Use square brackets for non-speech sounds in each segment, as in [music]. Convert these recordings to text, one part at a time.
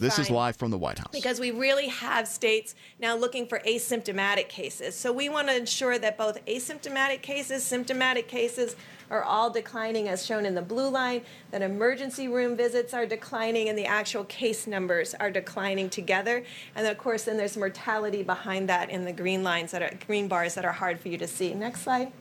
This is live from the White House. because we really have states now looking for asymptomatic cases. So we want to ensure that both asymptomatic cases, symptomatic cases are all declining as shown in the blue line, that emergency room visits are declining and the actual case numbers are declining together. And of course, then there's mortality behind that in the green lines that are green bars that are hard for you to see. Next slide.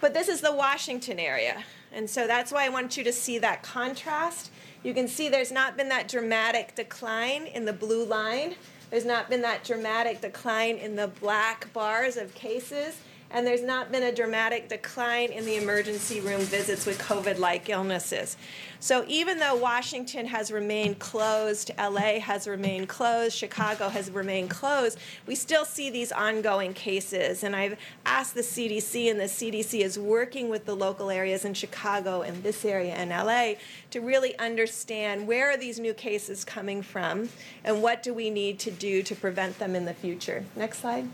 But this is the Washington area. And so that's why I want you to see that contrast. You can see there's not been that dramatic decline in the blue line. There's not been that dramatic decline in the black bars of cases. And there's not been a dramatic decline in the emergency room visits with COVID like illnesses. So even though Washington has remained closed, LA has remained closed, Chicago has remained closed, we still see these ongoing cases. And I've asked the CDC, and the CDC is working with the local areas in Chicago and this area in LA to really understand where are these new cases coming from and what do we need to do to prevent them in the future. Next slide.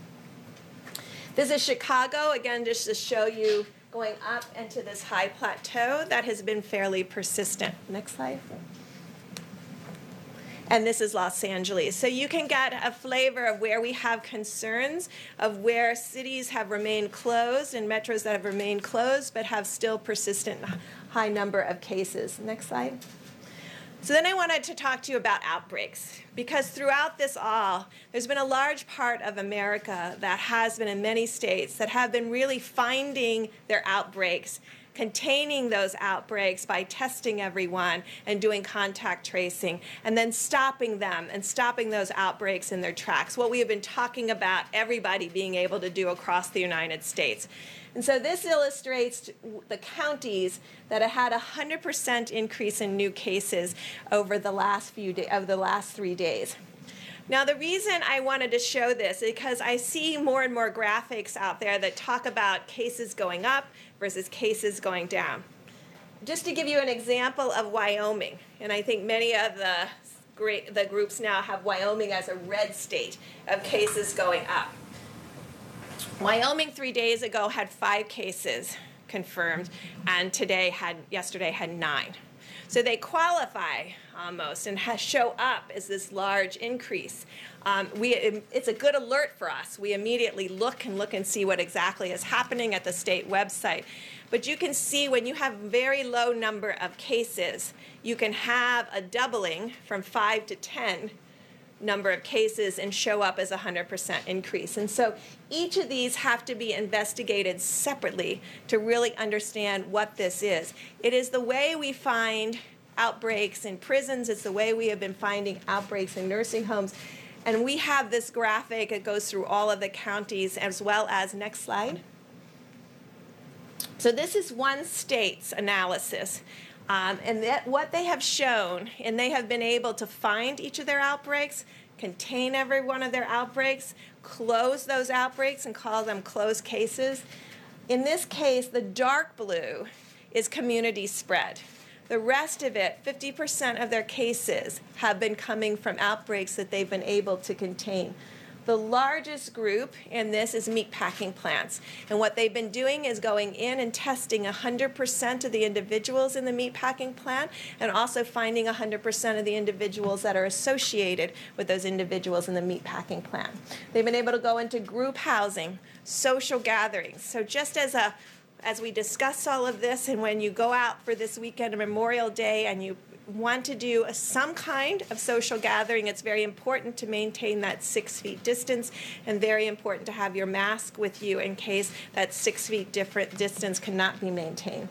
This is Chicago, again, just to show you going up into this high plateau that has been fairly persistent. Next slide. And this is Los Angeles. So you can get a flavor of where we have concerns, of where cities have remained closed and metros that have remained closed but have still persistent high number of cases. Next slide. So then I wanted to talk to you about outbreaks because throughout this all, there's been a large part of America that has been in many states that have been really finding their outbreaks, containing those outbreaks by testing everyone and doing contact tracing, and then stopping them and stopping those outbreaks in their tracks. What we have been talking about everybody being able to do across the United States. And so this illustrates the counties that have had a 100% increase in new cases over the last few days, over the last three days. Now, the reason I wanted to show this is because I see more and more graphics out there that talk about cases going up versus cases going down. Just to give you an example of Wyoming, and I think many of the great, the groups now have Wyoming as a red state of cases going up. Wyoming three days ago had five cases confirmed, and today had yesterday had nine. So they qualify almost and show up as this large increase. Um, we, it's a good alert for us. We immediately look and look and see what exactly is happening at the state website. But you can see when you have very low number of cases, you can have a doubling from five to 10 number of cases and show up as a 100% increase. And so each of these have to be investigated separately to really understand what this is. It is the way we find outbreaks in prisons, it's the way we have been finding outbreaks in nursing homes. And we have this graphic, it goes through all of the counties as well as, next slide. So this is one state's analysis. Um, and that what they have shown, and they have been able to find each of their outbreaks, contain every one of their outbreaks, close those outbreaks, and call them closed cases. In this case, the dark blue is community spread. The rest of it, 50% of their cases, have been coming from outbreaks that they've been able to contain. The largest group in this is meatpacking plants. And what they've been doing is going in and testing 100% of the individuals in the meatpacking plant and also finding 100% of the individuals that are associated with those individuals in the meatpacking plant. They've been able to go into group housing, social gatherings. So just as a as we discuss all of this, and when you go out for this weekend Memorial Day and you want to do a, some kind of social gathering, it's very important to maintain that six feet distance and very important to have your mask with you in case that six feet different distance cannot be maintained.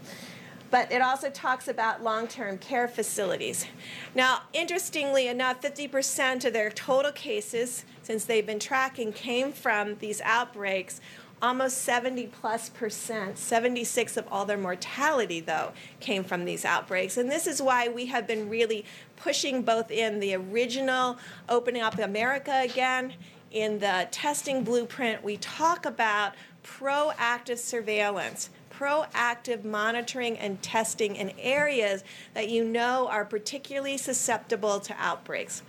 But it also talks about long term care facilities. Now, interestingly enough, 50% of their total cases, since they've been tracking, came from these outbreaks almost 70 plus percent, 76 of all their mortality, though, came from these outbreaks. And this is why we have been really pushing both in the original Opening Up America again, in the testing blueprint, we talk about proactive surveillance. Proactive monitoring and testing in areas that you know are particularly susceptible to outbreaks.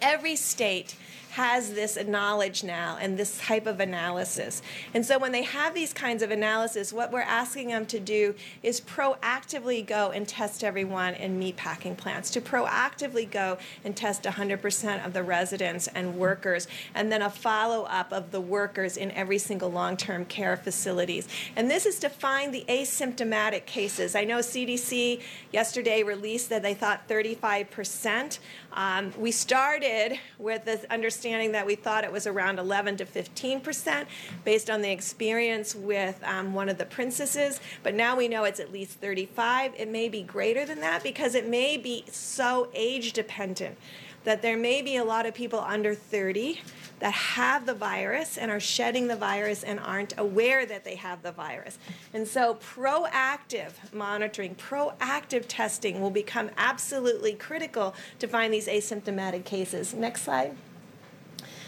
Every state has this knowledge now and this type of analysis. And so when they have these kinds of analysis, what we're asking them to do is proactively go and test everyone in meatpacking plants, to proactively go and test 100% of the residents and workers, and then a follow up of the workers in every single long term care facilities. And this is to find the asymptomatic cases. I know CDC yesterday released that they thought 35%. Um, we started with the understanding that we thought it was around 11 to 15 percent based on the experience with um, one of the princesses, but now we know it's at least 35. It may be greater than that because it may be so age dependent that there may be a lot of people under 30 that have the virus and are shedding the virus and aren't aware that they have the virus. And so, proactive monitoring, proactive testing will become absolutely critical to find these asymptomatic cases. Next slide.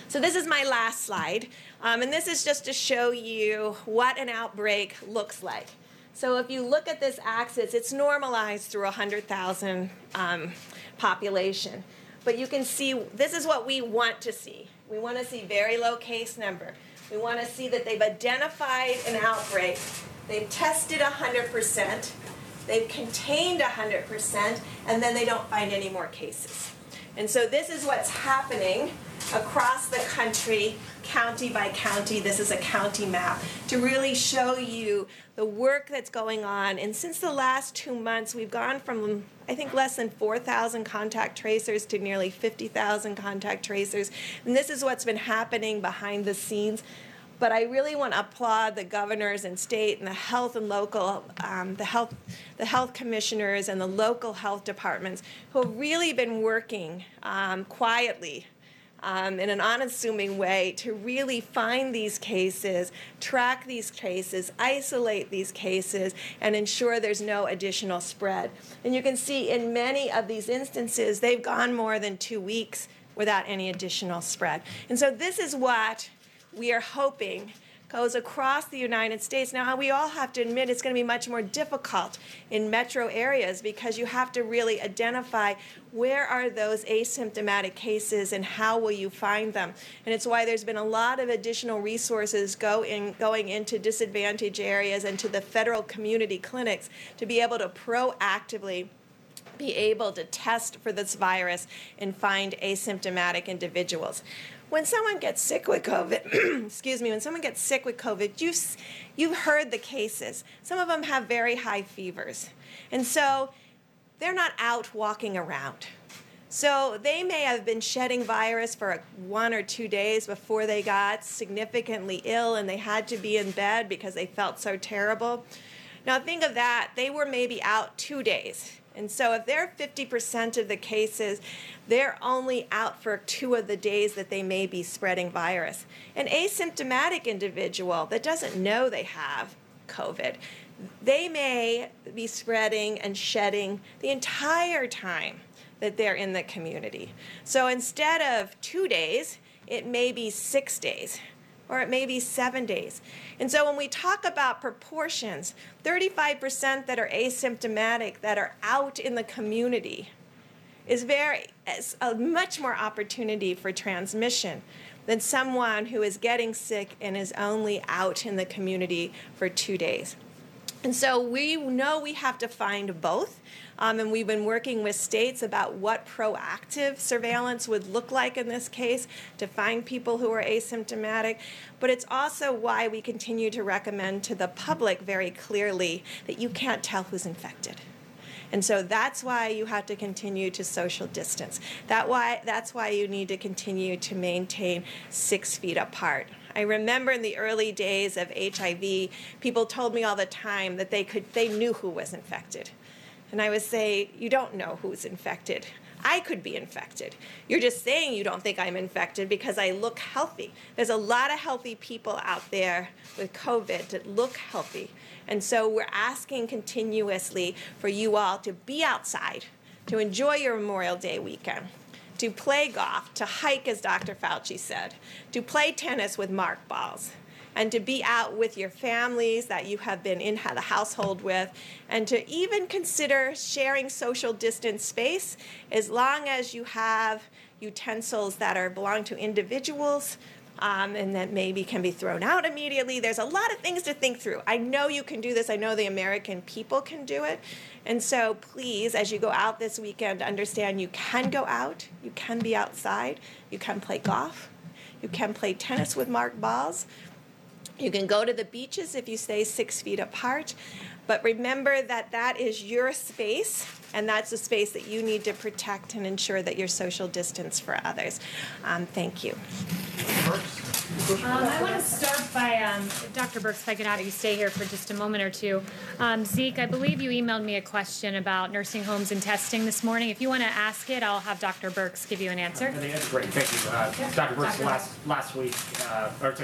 So, this is my last slide, um, and this is just to show you what an outbreak looks like. So, if you look at this axis, it's normalized through 100,000 um, population. But you can see this is what we want to see. We want to see very low case number. We want to see that they've identified an outbreak, they've tested 100%, they've contained 100%, and then they don't find any more cases. And so this is what's happening across the country, county by county. This is a county map to really show you the work that's going on. And since the last two months, we've gone from, I think, less than 4,000 contact tracers to nearly 50,000 contact tracers. And this is what's been happening behind the scenes but I really want to applaud the governors and state and the health and local, um, the health, the health commissioners and the local health departments who have really been working um, quietly um, in an unassuming way to really find these cases, track these cases, isolate these cases, and ensure there's no additional spread. And you can see in many of these instances, they've gone more than two weeks without any additional spread. And so this is what we are hoping goes across the United States. Now, we all have to admit it's going to be much more difficult in metro areas because you have to really identify where are those asymptomatic cases and how will you find them. And it's why there's been a lot of additional resources go in, going into disadvantaged areas and to the federal community clinics to be able to proactively be able to test for this virus and find asymptomatic individuals when someone gets sick with COVID, [clears throat] excuse me, when someone gets sick with COVID, you've, you've heard the cases. Some of them have very high fevers. And so they're not out walking around. So they may have been shedding virus for one or two days before they got significantly ill and they had to be in bed because they felt so terrible. Now think of that, they were maybe out two days. And so if they're 50% of the cases, they're only out for two of the days that they may be spreading virus. An asymptomatic individual that doesn't know they have COVID, they may be spreading and shedding the entire time that they're in the community. So instead of two days, it may be six days or it may be seven days. And so when we talk about proportions, 35% that are asymptomatic that are out in the community is very is a much more opportunity for transmission than someone who is getting sick and is only out in the community for two days. And so we know we have to find both. Um, and we've been working with states about what proactive surveillance would look like in this case to find people who are asymptomatic. But it's also why we continue to recommend to the public very clearly that you can't tell who's infected. And so that's why you have to continue to social distance. That why, that's why you need to continue to maintain six feet apart. I remember in the early days of HIV, people told me all the time that they could they knew who was infected. And I would say, you don't know who's infected. I could be infected. You're just saying you don't think I'm infected because I look healthy. There's a lot of healthy people out there with COVID that look healthy. And so we're asking continuously for you all to be outside, to enjoy your Memorial Day weekend to play golf, to hike, as Dr. Fauci said, to play tennis with mark balls. and to be out with your families that you have been in the household with, and to even consider sharing social distance space as long as you have utensils that are belong to individuals um, and that maybe can be thrown out immediately. There's a lot of things to think through. I know you can do this. I know the American people can do it. And so please, as you go out this weekend, understand you can go out, you can be outside, you can play golf, you can play tennis with marked balls. You can go to the beaches if you stay six feet apart. But remember that that is your space, and that's a space that you need to protect and ensure that you're social distance for others. Um, thank you. Um, I want to start by, um, Dr. Birx, if I could have you stay here for just a moment or two. Um, Zeke, I believe you emailed me a question about nursing homes and testing this morning. If you want to ask it, I'll have Dr. Birx give you an answer. I that's great, thank you. Uh, Dr. Birx, Dr. last, last week, uh, or sorry,